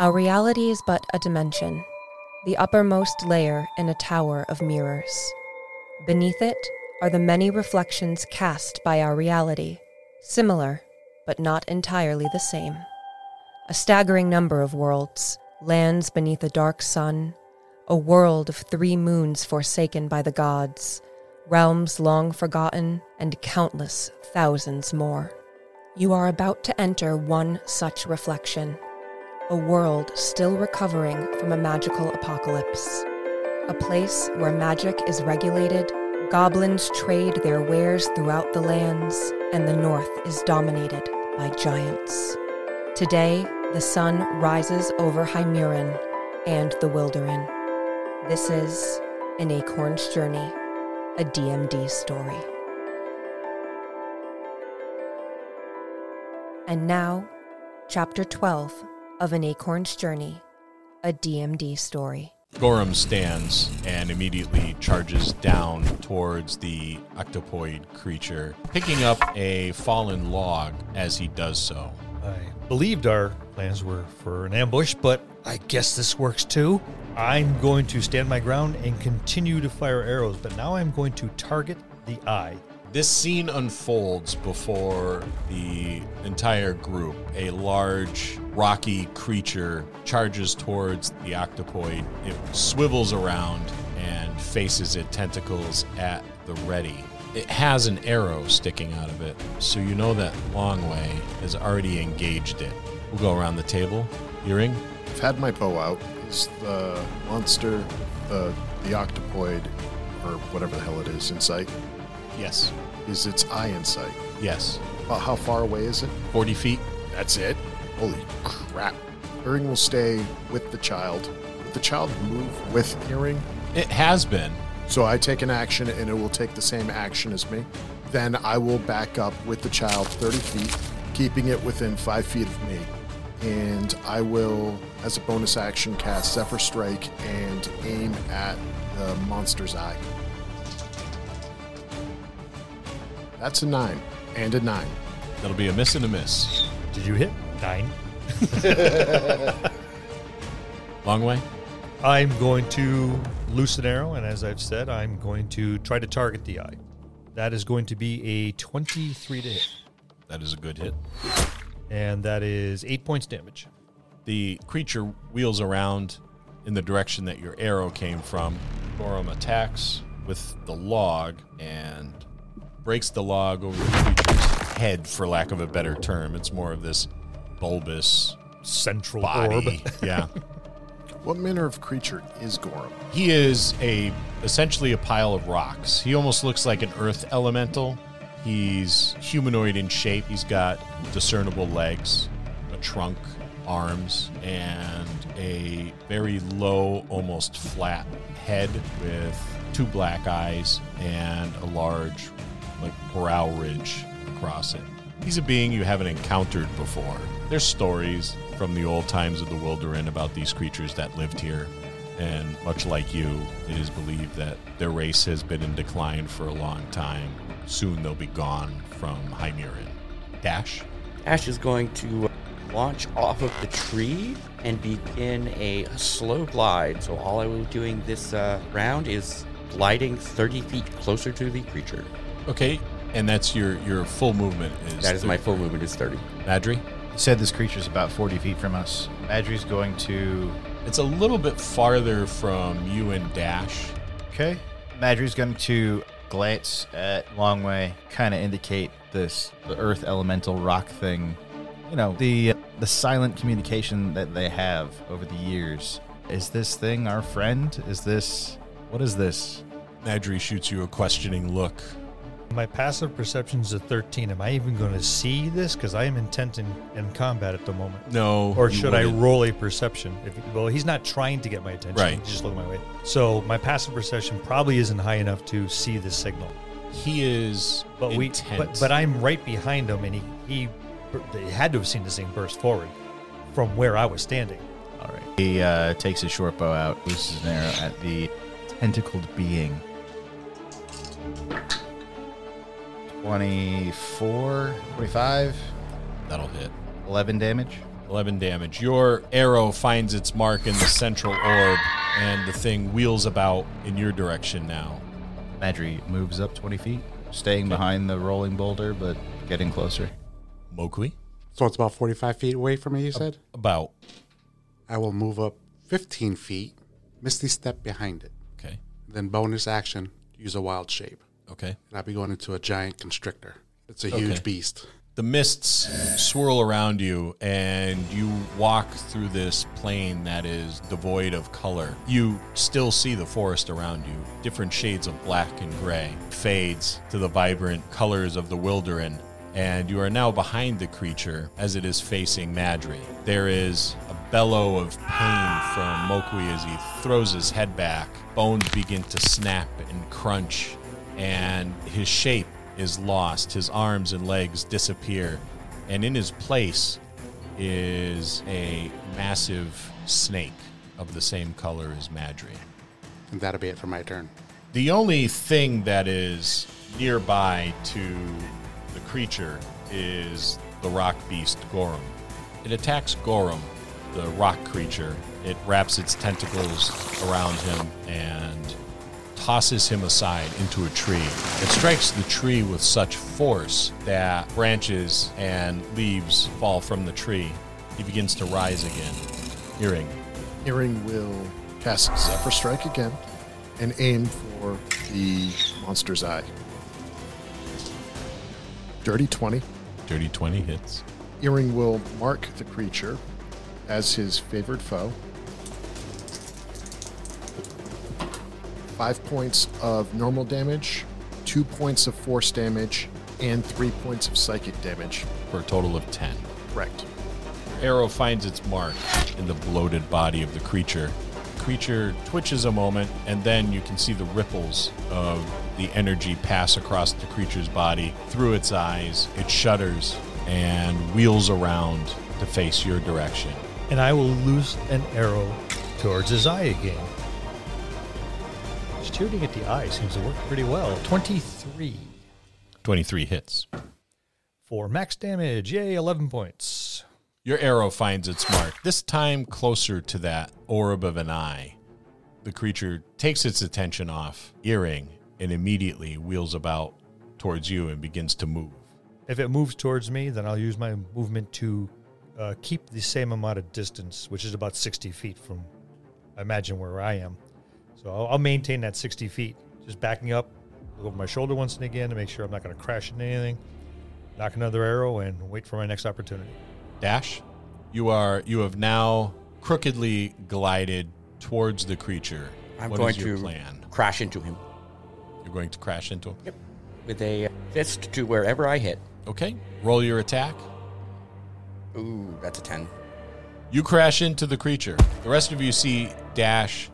Our reality is but a dimension, the uppermost layer in a tower of mirrors. Beneath it are the many reflections cast by our reality, similar, but not entirely the same. A staggering number of worlds, lands beneath a dark sun, a world of three moons forsaken by the gods, realms long forgotten, and countless thousands more. You are about to enter one such reflection, a world still recovering from a magical apocalypse, a place where magic is regulated, goblins trade their wares throughout the lands, and the north is dominated by giants. Today, the sun rises over Heimurrin and the Wilderin. This is An Acorn's Journey, a DMD story. And now, Chapter 12 of An Acorn's Journey, a DMD story. Gorham stands and immediately charges down towards the octopoid creature, picking up a fallen log as he does so. I believed our plans were for an ambush, but I guess this works too. I'm going to stand my ground and continue to fire arrows, but now I'm going to target the eye. This scene unfolds before the entire group. A large, rocky creature charges towards the octopoid. It swivels around and faces it, tentacles at the ready. It has an arrow sticking out of it, so you know that Longwei has already engaged it. We'll go around the table. Iring? I've had my bow out. Is the monster, the the octopoid, or whatever the hell it is, in sight? Yes. Is its eye in sight? Yes. About how far away is it? 40 feet? That's it. Holy crap! Iring will stay with the child. Will the child move with Iring? It has been. So I take an action, and it will take the same action as me. Then I will back up with the child 30 feet, keeping it within five feet of me. And I will, as a bonus action, cast Zephyr Strike and aim at the monster's eye. That's a nine and a nine. That'll be a miss and a miss. Did you hit? Nine. Longwei? I'm going to loose an arrow, and as I've said, I'm going to try to target the eye. That is going to be a 23 to hit, That is a good hit. and that is eight points damage. The creature wheels around in the direction that your arrow came from. Gorham attacks with the log and breaks the log over the creature's head, for lack of a better term. It's more of this bulbous Central body. orb. yeah. What manner of creature is Gorham? He is a essentially a pile of rocks. He almost looks like an earth elemental. He's humanoid in shape. He's got discernible legs, a trunk, arms, and a very low, almost flat head with two black eyes and a large, like brow ridge across it. He's a being you haven't encountered before. There's stories from the old times of the Wilderin about these creatures that lived here. And much like you, it is believed that their race has been in decline for a long time. Soon they'll be gone from Heimurrin. Dash? Ash is going to launch off of the tree and begin a slow glide. So all I will be doing this uh, round is gliding 30 feet closer to the creature. Okay, and that's your your full movement is That is my full movement is 30. Madry? You said this creature's about 40 feet from us. Madry's going to. It's a little bit farther from you and Dash. Okay. Madry's going to glance at Longwei, kind of indicate this the earth elemental rock thing. You know, the the silent communication that they have over the years. Is this thing our friend? Is this what is this? Madry shoots you a questioning look. My passive perception is a 13. Am I even going to see this? Because I am intent in, in combat at the moment. No. Or should I wouldn't. roll a perception? If, well, he's not trying to get my attention. Right. He's just looking my way. So my passive perception probably isn't high enough to see this signal. He is But we, intent. but, but I'm right behind him, and he, he he had to have seen this thing burst forward from where I was standing. All right. He uh, takes his short bow out, looses an arrow at the tentacled being. 24, 25, That'll hit. 11 damage. 11 damage. Your arrow finds its mark in the central orb, and the thing wheels about in your direction now. Madry moves up 20 feet, staying behind the rolling boulder, but getting closer. Mo'Quee, So it's about 45 feet away from me, you said? about. I will move up 15 feet, Misty step behind it. Okay. Then bonus action, use a wild shape. Okay. And I'd be going into a giant constrictor. It's a huge beast. The mists swirl around you, and you walk through this plain that is devoid of color. You still see the forest around you. Different shades of black and gray fades to the vibrant colors of the wilderin, and you are now behind the creature as it is facing Madry. There is a bellow of pain from Mo'Quee as he throws his head back. Bones begin to snap and crunch, and his shape is lost. His arms and legs disappear, and in his place is a massive snake of the same color as Madry. And that'll be it for my turn. The only thing that is nearby to the creature is the rock beast Gorum. It attacks Gorum, the rock creature. It wraps its tentacles around him and tosses him aside into a tree. It strikes the tree with such force that branches and leaves fall from the tree. He begins to rise again. Iring. Iring will cast Zephyr Strike again and aim for the monster's eye. Dirty 20. Dirty 20 hits. Iring will mark the creature as his favored foe. Five points of normal damage, two points of force damage, and three points of psychic damage. For a total of 10. Correct. arrow finds its mark in the bloated body of the creature. Creature twitches a moment, and then you can see the ripples of the energy pass across the creature's body through its eyes. It shudders and wheels around to face your direction. And I will loose an arrow towards his eye again. Shooting at the eye seems to work pretty well. 23 23 hits. for max damage. Yay, 11 points. Your arrow finds its mark, this time closer to that orb of an eye. The creature takes its attention off Iring and immediately wheels about towards you and begins to move. If it moves towards me, then I'll use my movement to uh, keep the same amount of distance, which is about 60 feet from, I imagine, where I am. So I'll, I'll maintain that 60 feet, just backing up, look over my shoulder once and again to make sure I'm not going to crash into anything, knock another arrow, and wait for my next opportunity. Dash, you are you have now crookedly glided towards the creature. I'm What going is your to plan. crash into him You're going to crash into him. Yep. with a fist to wherever I hit. Okay. Roll your attack. Ooh, that's a 10. You crash into the creature. The rest of you see Dash,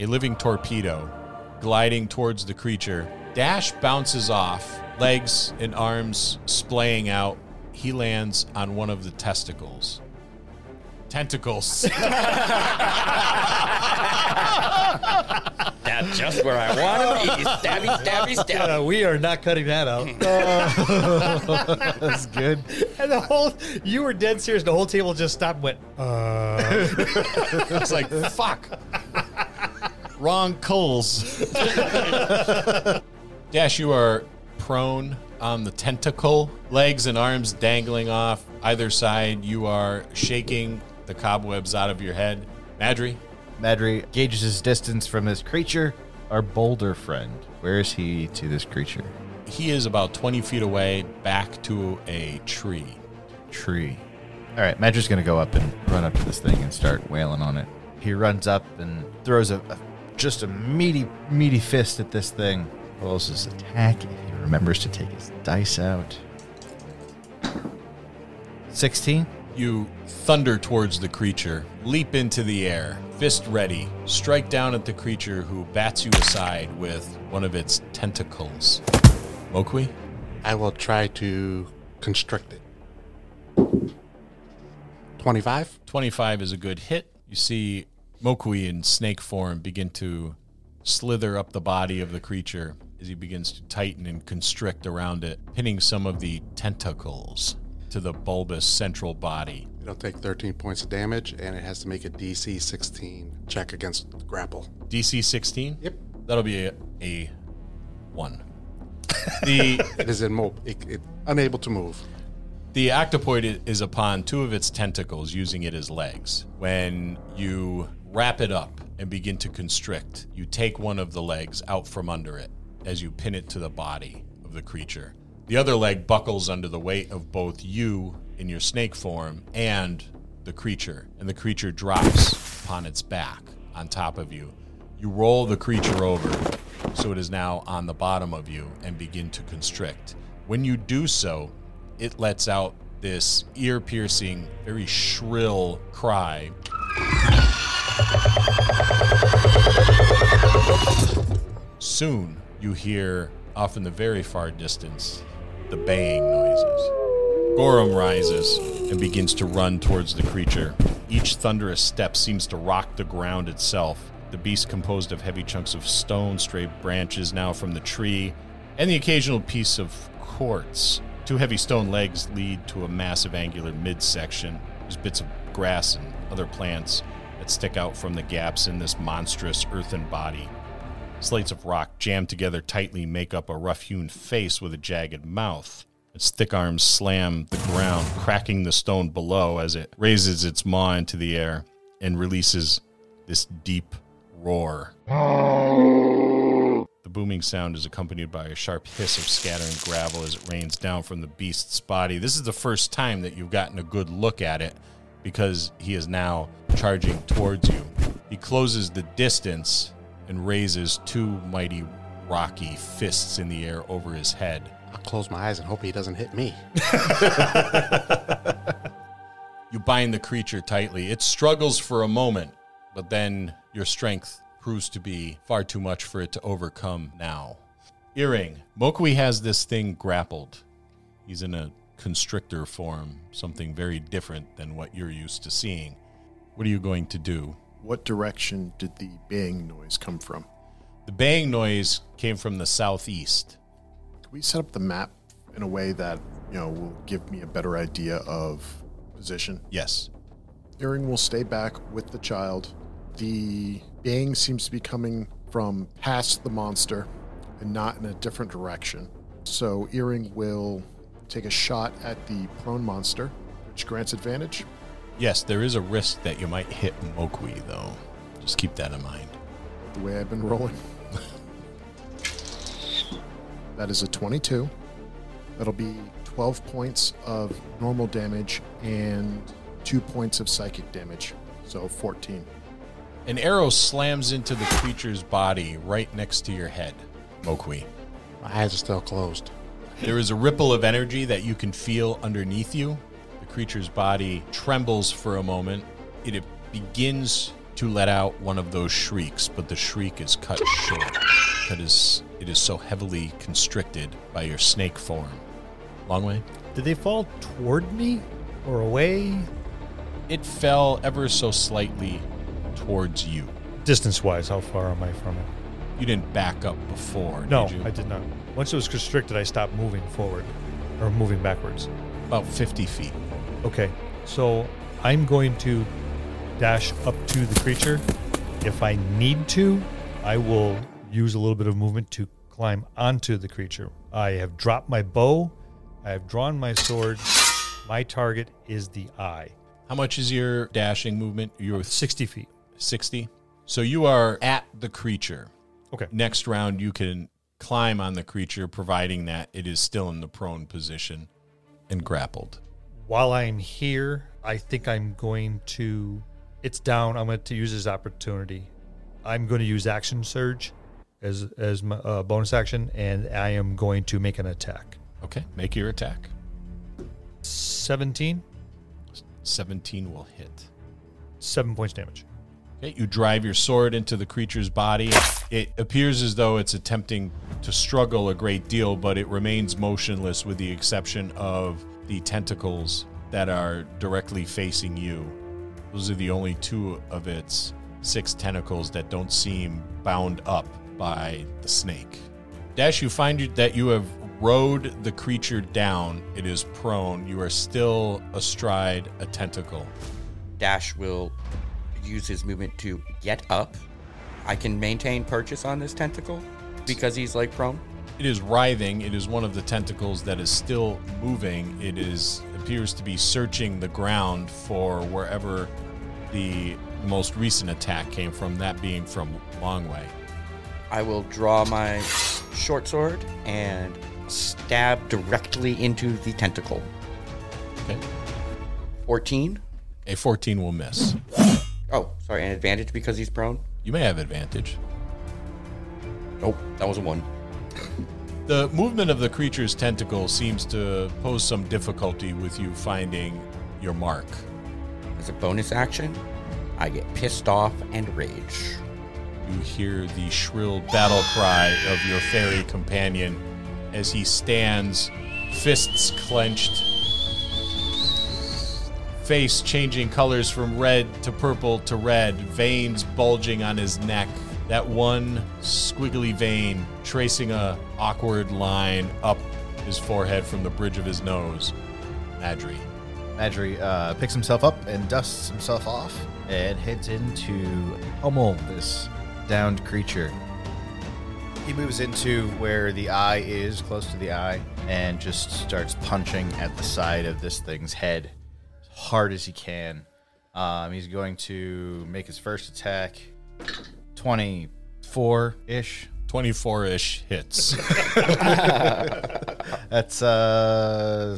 a living torpedo, gliding towards the creature. Dash bounces off, legs and arms splaying out. He lands on one of the testicles. Tentacles. That's just where I want to be. Stabby, stabby, stabby. Uh, we are not cutting that out. That's good. and the whole, you were dead serious. The whole table just stopped and went, uh. it's like, fuck. Wrong culls. Dash, you are prone on the tentacle, legs and arms dangling off either side. You are shaking the cobwebs out of your head. Madry, Madry gauges his distance from this creature. Our boulder friend. Where is he to this creature? he is about 20 feet away, back to a tree. Tree. All right, Madry's going to go up and run up to this thing and start wailing on it. He runs up and throws a, a just a meaty, meaty fist at this thing. Rolls his attack. And he remembers to take his dice out. 16. You thunder towards the creature, leap into the air, fist ready, strike down at the creature who bats you aside with one of its tentacles. Mo'Quee? I will try to constrict it. 25? 25 is a good hit. You see Mo'Quee in snake form begin to slither up the body of the creature as he begins to tighten and constrict around it, pinning some of the tentacles to the bulbous central body. It'll take 13 points of damage, and it has to make a DC 16 check against grapple. DC 16? Yep. That'll be a, a 1. The It is immobile, it, it, unable to move. The octopoid is upon two of its tentacles, using it as legs. When you wrap it up and begin to constrict, you take one of the legs out from under it as you pin it to the body of the creature. The other leg buckles under the weight of both you in your snake form and the creature, and the creature drops upon its back on top of you. You roll the creature over so it is now on the bottom of you and begin to constrict. When you do so, it lets out this ear piercing, very shrill cry. Soon, you hear off in the very far distance the baying noises. Gorham rises and begins to run towards the creature. Each thunderous step seems to rock the ground itself. The beast, composed of heavy chunks of stone, stray branches now from the tree, and the occasional piece of quartz. Two heavy stone legs lead to a massive angular midsection. There's bits of grass and other plants that stick out from the gaps in this monstrous earthen body. Slates of rock jammed together tightly make up a rough hewn face with a jagged mouth. Its thick arms slam the ground, cracking the stone below as it raises its maw into the air and releases this deep roar. The booming sound is accompanied by a sharp hiss of scattering gravel as it rains down from the beast's body. This is the first time that you've gotten a good look at it because he is now charging towards you. He closes the distance and raises two mighty rocky fists in the air over his head. I'll close my eyes and hope he doesn't hit me. You bind the creature tightly. It struggles for a moment, but then your strength proves to be far too much for it to overcome now. Iring, Mo'Quee has this thing grappled. He's in a constrictor form, something very different than what you're used to seeing. What are you going to do? What direction did the bang noise come from? The bang noise came from the southeast. Can we set up the map in a way that, you know, will give me a better idea of position? Yes. Iring will stay back with the child. The bang seems to be coming from past the monster and not in a different direction. So Iring will take a shot at the prone monster, which grants advantage. Yes, there is a risk that you might hit Mo'Quee, though. Just keep that in mind. The way I've been rolling. that is a 22. That'll be 12 points of normal damage and 2 points of psychic damage. So 14. An arrow slams into the creature's body right next to your head, Mo'Quee. My eyes are still closed. There is a ripple of energy that you can feel underneath you. The creature's body trembles for a moment. It begins to let out one of those shrieks, but the shriek is cut short. That is, it is so heavily constricted by your snake form. Longwei? Did they fall toward me or away? It fell ever so slightly towards you. Distance wise, how far am I from it? You didn't back up before, No, did you? I did not. Once it was constricted, I stopped moving forward or moving backwards. About 50 feet. Okay, so I'm going to dash up to the creature. If I need to, I will use a little bit of movement to climb onto the creature. I have dropped my bow. I have drawn my sword. My target is the eye. How much is your dashing movement? You're 60 feet. 60. So you are at the creature. Okay. Next round, you can climb on the creature, providing that it is still in the prone position and grappled. While I'm here, I think I'm going to. It's down. I'm going to use this opportunity. I'm going to use action surge as as my uh, bonus action, and I am going to make an attack. Okay, make your attack. 17, 17 will hit. seven points damage. Okay, you drive your sword into the creature's body. It appears as though it's attempting to struggle a great deal, but it remains motionless with the exception of the tentacles that are directly facing you. Those are the only two of its six tentacles that don't seem bound up by the snake. Dash, you find that you have rode the creature down. It is prone. You are still astride a tentacle. Dash will use his movement to get up. I can maintain purchase on this tentacle because he's like prone. It is writhing. It is one of the tentacles that is still moving. It is appears to be searching the ground for wherever the most recent attack came from, that being from Longwei. I will draw my short sword and stab directly into the tentacle. Okay. 14. A 14 will miss. Oh, sorry, an advantage because he's prone? You may have advantage. Nope, that was a 1. The movement of the creature's tentacle seems to pose some difficulty with you finding your mark. As a bonus action, I get pissed off and rage. You hear the shrill battle cry of your fairy companion as he stands, fists clenched, face changing colors from red to purple to red, veins bulging on his neck. That one squiggly vein tracing a awkward line up his forehead from the bridge of his nose. Madry. Madry uh, picks himself up and dusts himself off and heads into pummel this downed creature. He moves into where the eye is, close to the eye, and just starts punching at the side of this thing's head hard as he can. Um, he's going to make his first attack 24 ish. 24 ish hits. That's uh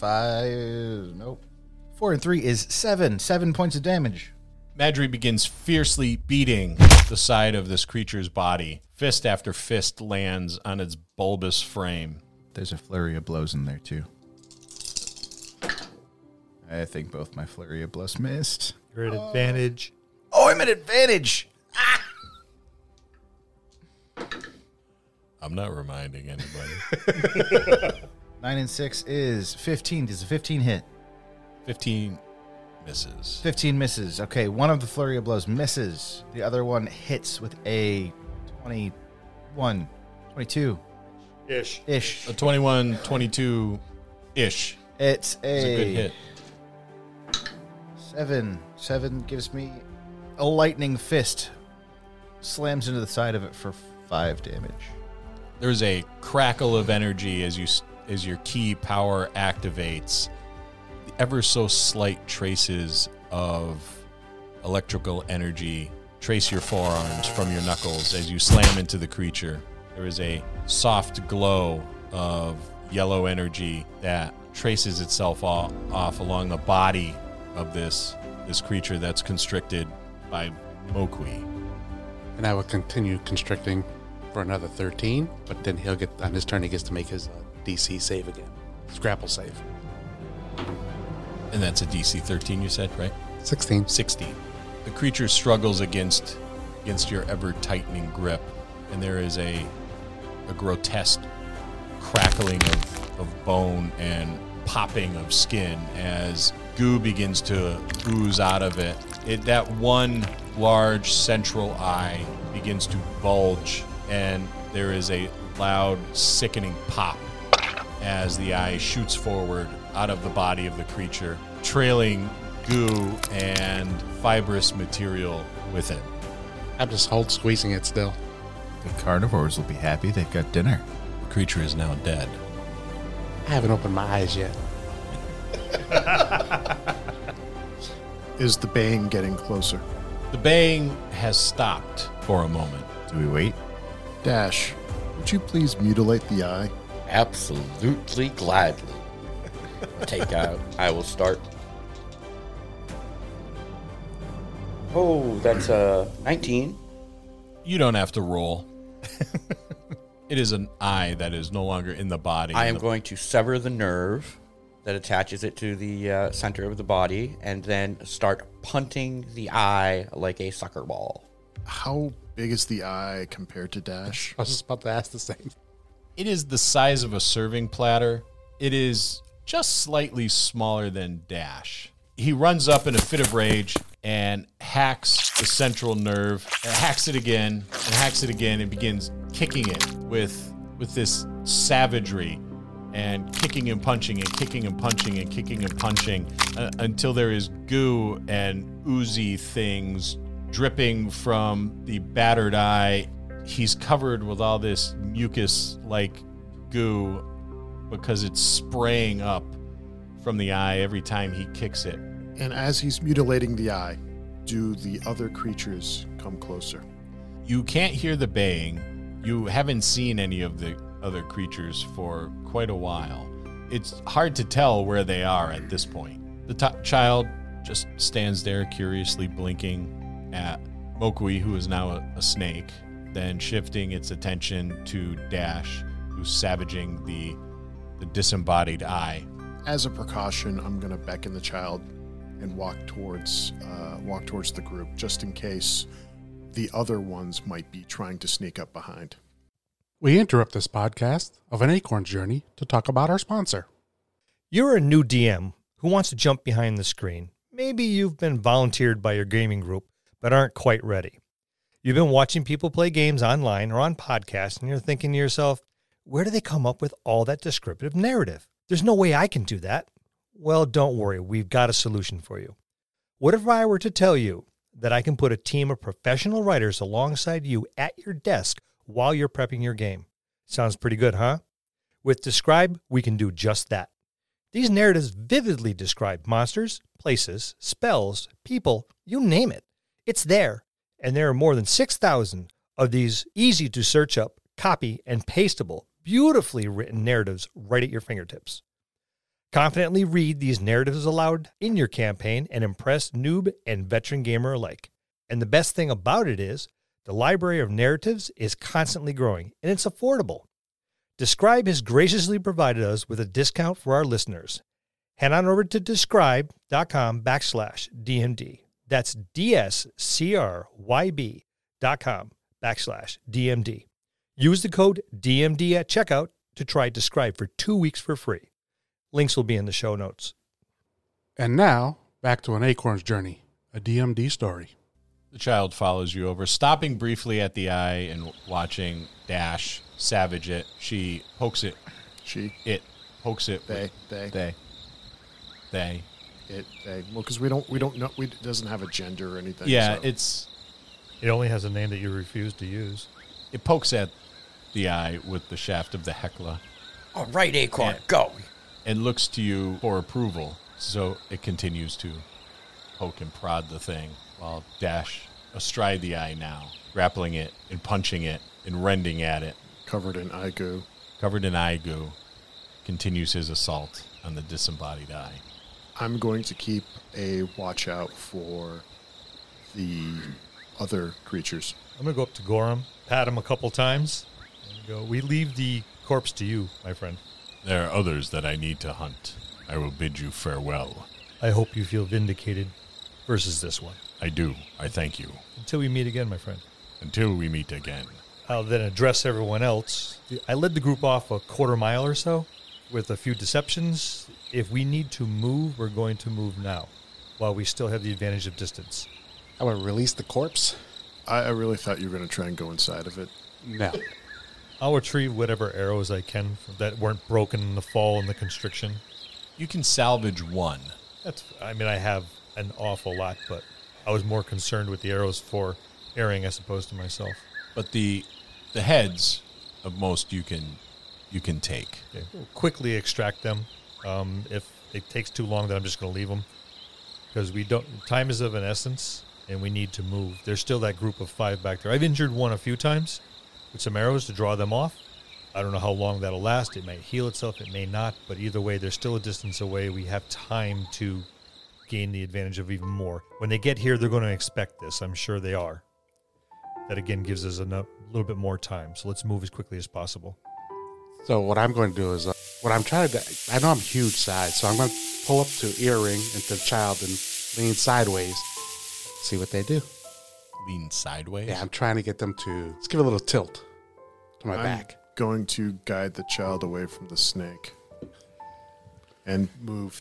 five. Nope. Four and three is seven. Seven points of damage. Madry begins fiercely beating the side of this creature's body. Fist after fist lands on its bulbous frame. There's a flurry of blows in there too. I think both my flurry of blows missed. You're at advantage. Oh, I'm at advantage. Ah! I'm not reminding anybody. Nine and six is fifteen. Does a fifteen hit? 15 misses. 15 misses. Okay, one of the flurry of blows misses. The other one hits with a 21, 22 Ish. ish. A 21, 22 ish. It's a, It's a good hit. Seven. Seven gives me a lightning fist. Slams into the side of it for five damage. There's a crackle of energy as you as your ki power activates. Ever so slight traces of electrical energy trace your forearms from your knuckles as you slam into the creature. There is a soft glow of yellow energy that traces itself off, off along the body of this this creature that's constricted by Mo'Quee. And I will continue constricting for another 13, but then he'll get, on his turn, he gets to make his uh, DC save again. Grapple save. And that's a DC 13 you said, right? 16. 16. The creature struggles against against your ever tightening grip, and there is a a grotesque crackling of, of bone and popping of skin as goo begins to ooze out of it. It that one large central eye begins to bulge, and there is a loud, sickening pop as the eye shoots forward out of the body of the creature, trailing goo and fibrous material with it. I'm just hold squeezing it still. The carnivores will be happy they've got dinner. The creature is now dead. I haven't opened my eyes yet. Is the baying getting closer? The baying has stopped for a moment. Do we wait? Dash, would you please mutilate the eye? Absolutely gladly. Take out. I will start. Oh, that's a 19. You don't have to roll. it is an eye that is no longer in the body. I am The- going to sever the nerve that attaches it to the uh, center of the body and then start punting the eye like a soccer ball. How big is the eye compared to Dash? I was just about to ask the same. It is the size of a serving platter. It is just slightly smaller than Dash. He runs up in a fit of rage and hacks the central nerve, and hacks it again, and hacks it again, and begins kicking it with with this savagery and kicking and punching and kicking and punching and kicking and punching uh, until there is goo and oozy things dripping from the battered eye. He's covered with all this mucus like goo because it's spraying up from the eye every time he kicks it. And as he's mutilating the eye, do the other creatures come closer? You can't hear the baying. You haven't seen any of the other creatures for quite a while. It's hard to tell where they are at this point. The t- child just stands there curiously blinking at Mo'Quee, who is now a, a snake, then shifting its attention to Dash, who's savaging the the disembodied eye. As a precaution, I'm going to beckon the child and walk towards uh, walk towards the group, just in case the other ones might be trying to sneak up behind. We interrupt this podcast of an Acorn's journey to talk about our sponsor. You're a new DM who wants to jump behind the screen. Maybe you've been volunteered by your gaming group but aren't quite ready. You've been watching people play games online or on podcasts and you're thinking to yourself, where do they come up with all that descriptive narrative? There's no way I can do that. Well, don't worry, we've got a solution for you. What if I were to tell you that I can put a team of professional writers alongside you at your desk while you're prepping your game? Sounds pretty good, huh? With DSCRYB, we can do just that. These narratives vividly describe monsters, places, spells, people, you name it. It's there, and there are more than 6,000 of these easy to search up, copy, and pastable, beautifully written narratives right at your fingertips. Confidently read these narratives aloud in your campaign and impress noob and veteran gamer alike. And the best thing about it is, the library of narratives is constantly growing and it's affordable. DSCRYB has graciously provided us with a discount for our listeners. Head on over to dscryb.com backslash DMD. That's D-S-C-R-Y-B dot com backslash DMD. Use the code DMD at checkout to try DSCRYB for two weeks for free. Links will be in the show notes. And now, back to an Acorn's journey, a DMD story. The child follows you over, stopping briefly at the eye and watching Dash savage it. She pokes it. She, It pokes it. they, with- they, They. They. it, they. Well, because we don't, we don't know, we it doesn't have a gender or anything. Yeah, so- it's It only has a name that you refuse to use. it pokes at the eye with the shaft of the heckler All right, Acorn, Yeah. go. and looks to you for approval. So it continues to poke and prod the thing while Dash astride the eye now, grappling it and punching it and rending at it, covered in eye goo. covered in eye goo, continues his assault on the disembodied eye. I'm going to keep a watch out for the other creatures. I'm going to go up to Gorham, pat him a couple times, and go, We leave the corpse to you, my friend. There are others that I need to hunt. I will bid you farewell. I hope you feel vindicated versus this one. I do. I thank you. Until we meet again, my friend. Until we meet again. I'll then address everyone else. I led the group off a quarter mile or so with a few deceptions. If we need to move, we're going to move now while we still have the advantage of distance. I would release the corpse. I, I really thought you were going to try and go inside of it. No. I'll retrieve whatever arrows I can that weren't broken in the fall and the constriction. You can salvage one. That's, I mean, I have an awful lot, but I was more concerned with the arrows for Iring as opposed to myself. but the the heads of most you can you can take. Okay. We'll quickly extract them. Um, if it takes too long, then I'm just going to leave them because we don't. Time is of an essence, and we need to move. There's still that group of five back there. I've injured one a few times with some arrows to draw them off. I don't know how long that'll last. It might heal itself. It may not. But either way, they're still a distance away. We have time to gain the advantage of even more. When they get here, they're going to expect this. I'm sure they are. That again gives us a little bit more time. So let's move as quickly as possible. So what I'm going to do is, uh, what I'm trying to, I know I'm huge size, so I'm going to pull up to Iring into the child and lean sideways, see what they do. Lean sideways. Yeah, I'm trying to get them to let's give a little tilt to my I'm back. going to guide the child away from the snake and move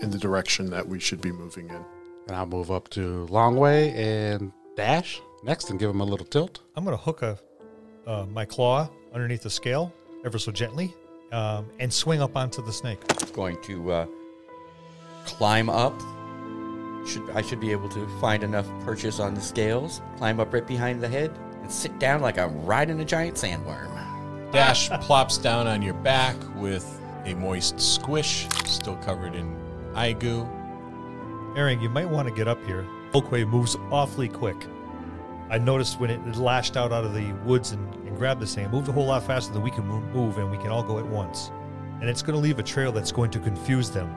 in the direction that we should be moving in. And I'll move up to Longwei and dash next and give him a little tilt. I'm going to hook a uh, my claw underneath the scale ever so gently um, and swing up onto the snake. Going to uh, climb up. Should I should be able to find enough purchase on the scales, climb up right behind the head, and sit down like I'm riding a giant sandworm. Dash plops down on your back with a moist squish, still covered in eye goo. Aaron, you might want to get up here. Oakway moves awfully quick. I noticed when it lashed out out of the woods and, and grabbed this thing, it moved a whole lot faster than we can move, and we can all go at once. And it's going to leave a trail that's going to confuse them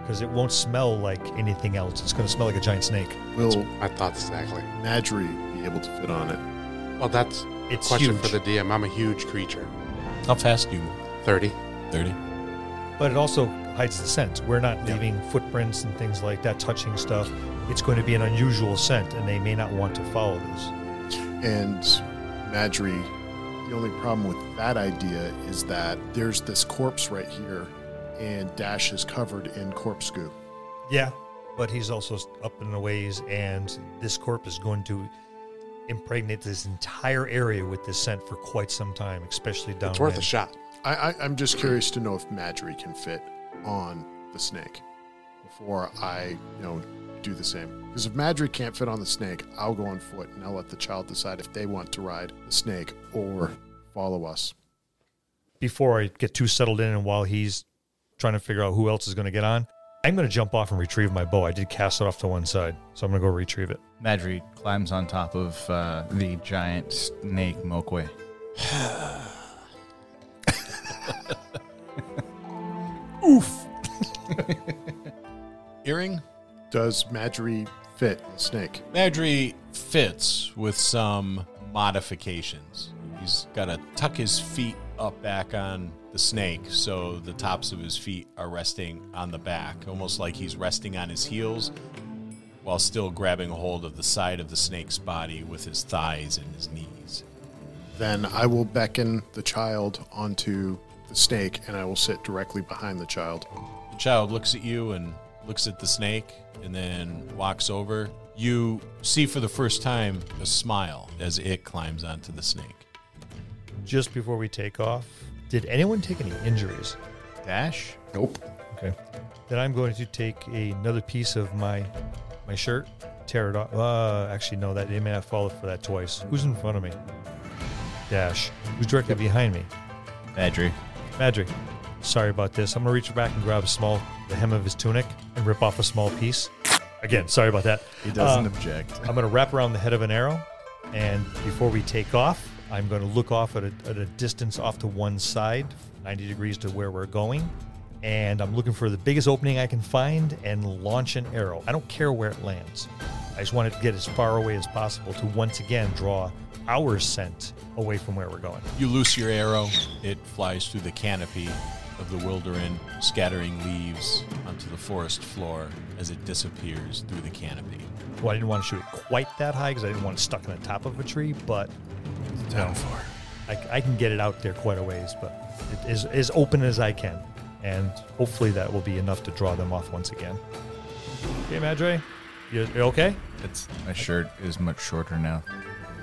because it won't smell like anything else. It's going to smell like a giant snake. Will I thought exactly. Madry be able to fit on it? Well, that's It's a question huge. for the DM. I'm a huge creature. How fast do you move? 30. 30? But it also hides the scent. We're not Yeah. leaving footprints and things like that, touching stuff. It's going to be an unusual scent, and they may not want to follow this. And Madry, the only problem with that idea is that there's this corpse right here, and Dash is covered in corpse goo. Yeah, but he's also up in the ways, and this corpse is going to impregnate this entire area with this scent for quite some time, especially down It's worth a shot. I, I, I'm just curious to know if Madry can fit on the snake before I, you know, do the same. Because if Madry can't fit on the snake, I'll go on foot and I'll let the child decide if they want to ride the snake or follow us. Before I get too settled in, and while he's trying to figure out who else is going to get on, I'm going to jump off and retrieve my bow. I did cast it off to one side, so I'm going to go retrieve it. Madry climbs on top of uh, the giant snake Mo'Quee. Iring? Does Madry fit the snake? Madry fits with some modifications. He's got to tuck his feet up back on the snake so the tops of his feet are resting on the back, almost like he's resting on his heels while still grabbing a hold of the side of the snake's body with his thighs and his knees. Then I will beckon the child onto the snake and I will sit directly behind the child. The child looks at you and looks at the snake and then walks over. You see for the first time a smile as it climbs onto the snake. Just before we take off, did anyone take any injuries? Dash? Nope. Okay. Then I'm going to take another piece of my my shirt, tear it off. Uh, actually, no, that they may have followed for that twice. Who's in front of me? Dash. Who's directly behind me? Madry. Madry. Sorry about this. I'm gonna reach back and grab a small the hem of his tunic and rip off a small piece. Again, sorry about that. He doesn't Uh, object. I'm gonna wrap around the head of an arrow, and before we take off, I'm going to look off at a, at a distance off to one side, 90 degrees to where we're going, and I'm looking for the biggest opening I can find and launch an arrow. I don't care where it lands. I just want it to get as far away as possible to once again draw our scent away from where we're going. You loose your arrow, it flies through the canopy of the Wilderin, scattering leaves onto the forest floor as it disappears through the canopy. Well, I didn't want to shoot it quite that high because I didn't want it stuck in the top of a tree, but it's Down far. I, I can get it out there quite a ways, but it is as open as I can, and hopefully that will be enough to draw them off once again. Okay, Madry, you, you okay? It's my shirt is much shorter now.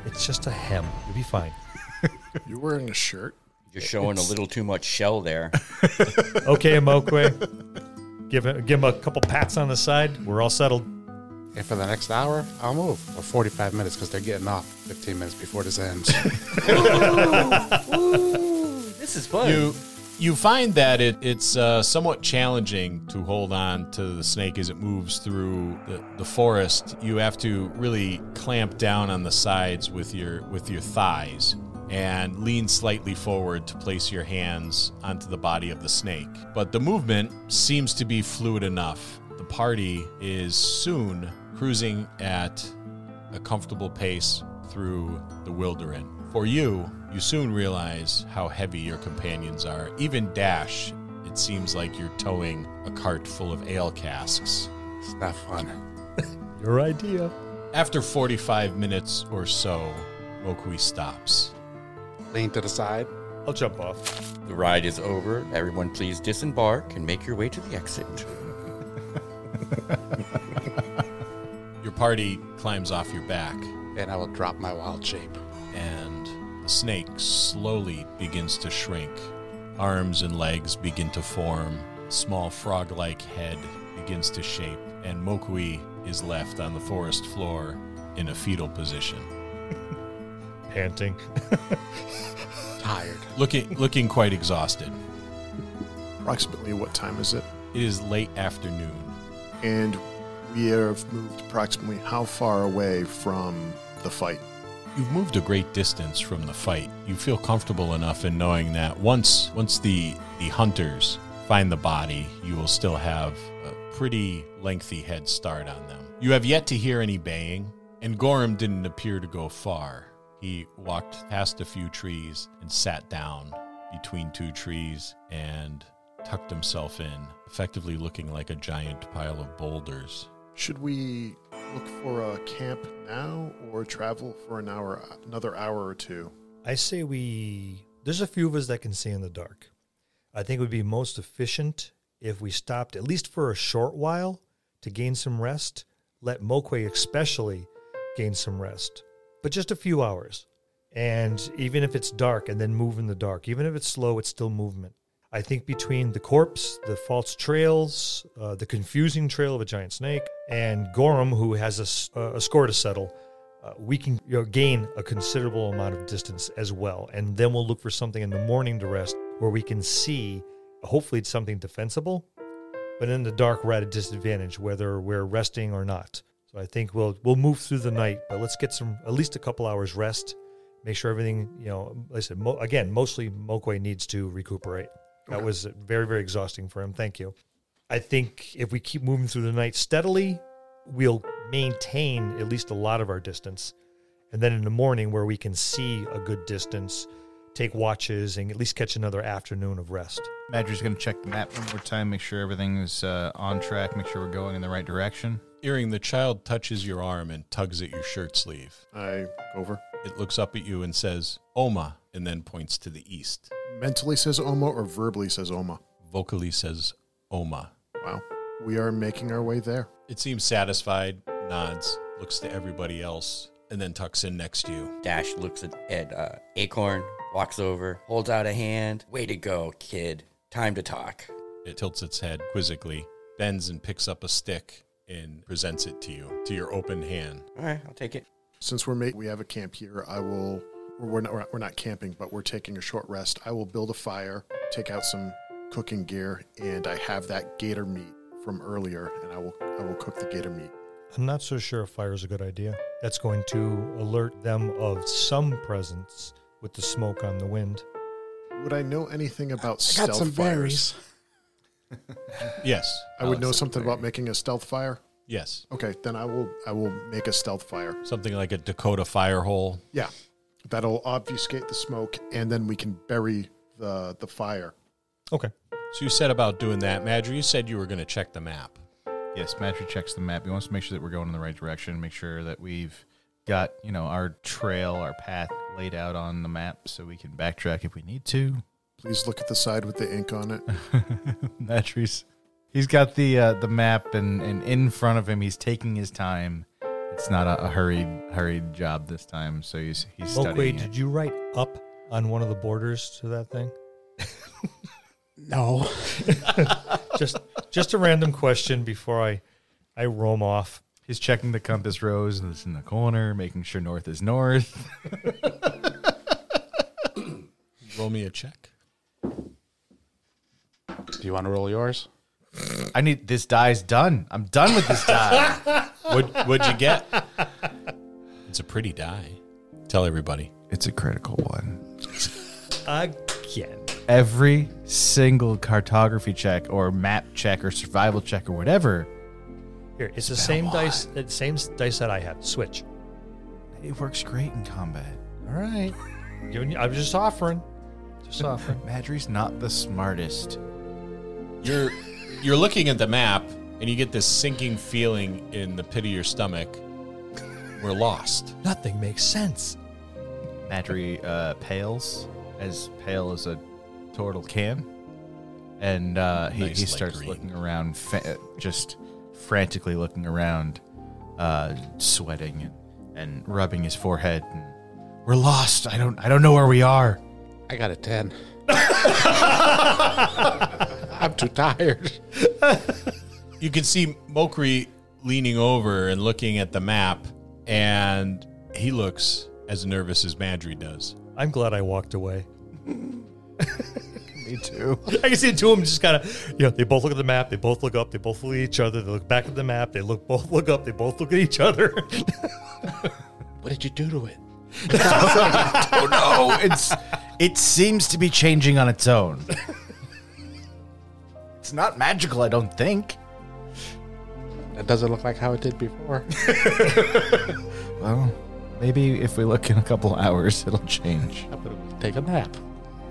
It's just a hem. You'll be fine. You're wearing a shirt. You're showing a little too much shell there. Okay, Mo'Quee. give him, give him a couple pats on the side. We're all settled. And for the next hour, I'll move. Or 45 minutes because they're getting off 15 minutes before this ends. this is fun. You you find that it, it's uh, somewhat challenging to hold on to the snake as it moves through the, the forest. You have to really clamp down on the sides with your with your thighs and lean slightly forward to place your hands onto the body of the snake. But the movement seems to be fluid enough. The party is soon cruising at a comfortable pace through the Wilderin. For you, you soon realize how heavy your companions are. Even Dash, it seems like you're towing a cart full of ale casks. it's not fun. Your idea. After 45 minutes or so, Mo'Quee stops. Lean to the side. I'll jump off. the ride is over. Everyone, please disembark and make your way to the exit. Your party climbs off your back, And I will drop my wild shape. and the snake slowly begins to shrink arms and legs begin to form. Small frog like head begins to shape, and Mo'Quee is left on the forest floor in a fetal position. Panting. Tired. Looking looking quite exhausted. Approximately what time is it? It is late afternoon. And we have moved approximately how far away from the fight? You've moved a great distance from the fight. You feel comfortable enough in knowing that once once the the hunters find the body, you will still have a pretty lengthy head start on them. You have yet to hear any baying, and Gorham didn't appear to go far. He walked past a few trees and sat down between two trees and tucked himself in, effectively looking like a giant pile of boulders. Should we look for a camp now or travel for an hour another hour or two? I say we. There's a few of us that can see in the dark. I think it would be most efficient if we stopped at least for a short while to gain some rest. Let Mo'Quee especially gain some rest, but just a few hours. And even if it's dark, and then move in the dark, even if it's slow, it's still movement. I think between the corpse, the false trails, uh, the confusing trail of a giant snake, and Gorham, who has a, a score to settle, uh, we can you know, gain a considerable amount of distance as well. And then we'll look for something in the morning to rest where we can see, hopefully, it's something defensible. But in the dark, we're at a disadvantage whether we're resting or not. So I think we'll we'll move through the night, but let's get some at least a couple hours rest. Make sure everything, you know, like I said, mo- again, mostly Mo'Quee needs to recuperate. That was very, very exhausting for him. Thank you. I think if we keep moving through the night steadily, we'll maintain at least a lot of our distance. And then in the morning, where we can see a good distance, take watches, and at least catch another afternoon of rest. Madry's going to check the map one more time, make sure everything is uh, on track, make sure we're going in the right direction. Iring, the child touches your arm and tugs at your shirt sleeve. I over. It looks up at you and says, Oma, and then points to the east. Mentally says Oma or verbally says Oma? Vocally says, Oma. Wow. We are making our way there. It seems satisfied, nods, looks to everybody else, and then tucks in next to you. Dash looks at, at uh, Acorn, walks over, holds out a hand. Way to go, kid. Time to talk. It tilts its head quizzically, bends and picks up a stick and presents it to you, to your open hand. All right, I'll take it. Since we're ma- we have a camp here, I will. We're not, we're not camping, but we're taking a short rest. I will build a fire, take out some cooking gear, and I have that gator meat from earlier, and I will I will cook the gator meat. I'm not so sure if fire is a good idea. That's going to alert them of some presence with the smoke on the wind. Would I know anything about I stealth got some fires? berries. Yes, I would know something about making a stealth fire. yes. Okay, then I will I will make a stealth fire. Something like a Dakota fire hole. Yeah, that'll obfuscate the smoke, and then we can bury the the fire. Okay. So you said about doing that. Madry, you said you were going to check the map. Yes, Madry checks the map. He wants to make sure that we're going in the right direction, make sure that we've got, you know, our trail, our path laid out on the map so we can backtrack if we need to. Please look at the side with the ink on it. Madry's he's got the uh, the map and, and in front of him he's taking his time. It's not a, a hurried hurried job this time, so he's he's Mo'Quee, studying it. did you write up on one of the borders to that thing? No. Just just a random question before I I roam off. He's checking the compass rose that's in the corner, making sure north is north. Roll me a check. Do you want to roll yours? I need this die's done. I'm done with this die. What, what'd you get? It's a pretty die. Tell everybody. it's a critical one. Again. Every single cartography check or map check or survival check or whatever, Here, it's the same dice the same dice that I have. Switch. it works great in combat. All right. I'm just offering. Just offering. Madry's not the smartest. You're you're looking at the map and you get this sinking feeling in the pit of your stomach. We're lost. Nothing makes sense. Madry uh, pales, as pale as a turtle can, and uh, he, Nice he starts green. looking around, fa- just frantically looking around, uh, sweating and, and rubbing his forehead. And we're lost. I don't I don't know where we are. I got a 10. I'm too tired. You can see Mo'Quee leaning over and looking at the map, and he looks as nervous as Madry does. I'm glad I walked away. Me too. I can see the two of them just kind of, you know, they both look at the map, they both look up, they both look at each other, they look back at the map, they look both look up, they both look at each other. What did you do to it? I don't know. it's it seems to be changing on its own. It's not magical, I don't think. It doesn't look like how it did before. Well, maybe if we look in a couple hours, it'll change. I'm gonna take a nap.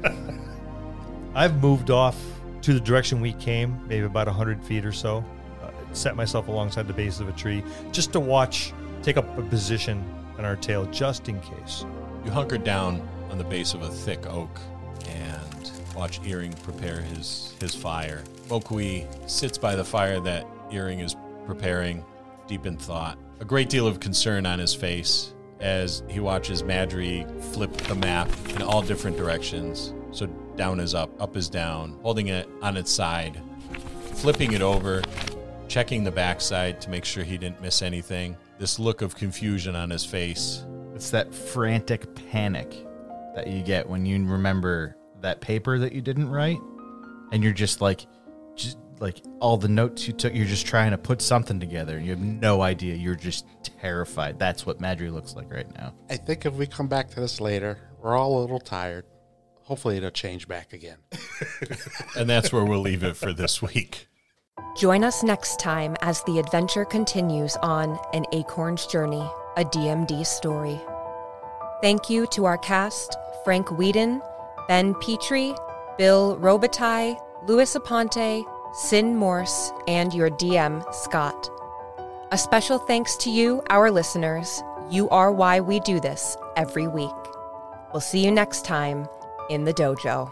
I've moved off to the direction we came, maybe about 100 feet or so. Uh, set myself alongside the base of a tree just to watch, take up a position on our tail just in case. You hunker down on the base of a thick oak and watch Iring prepare his, his fire. Mo'Quee sits by the fire that Iring is preparing, deep in thought. A great deal of concern on his face as he watches Madry flip the map in all different directions. So down is up, up is down, holding it on its side, flipping it over, checking the backside to make sure he didn't miss anything. This look of confusion on his face. It's that frantic panic that you get when you remember that paper that you didn't write, and you're just like, like all the notes you took, you're just trying to put something together, and you have no idea. You're just terrified. That's what Madry looks like right now. I think if we come back to this later, we're all a little tired. Hopefully, it'll change back again. And that's where we'll leave it for this week. Join us next time as the adventure continues on An Acorn's Journey, a DMD story. Thank you to our cast Frank Weiden, Ben Petrie, Bill Robitaille, Luis Aponte, Syn Morse, and your DM, Scott. A special thanks to you, our listeners. You are why we do this every week. We'll see you next time in the dojo.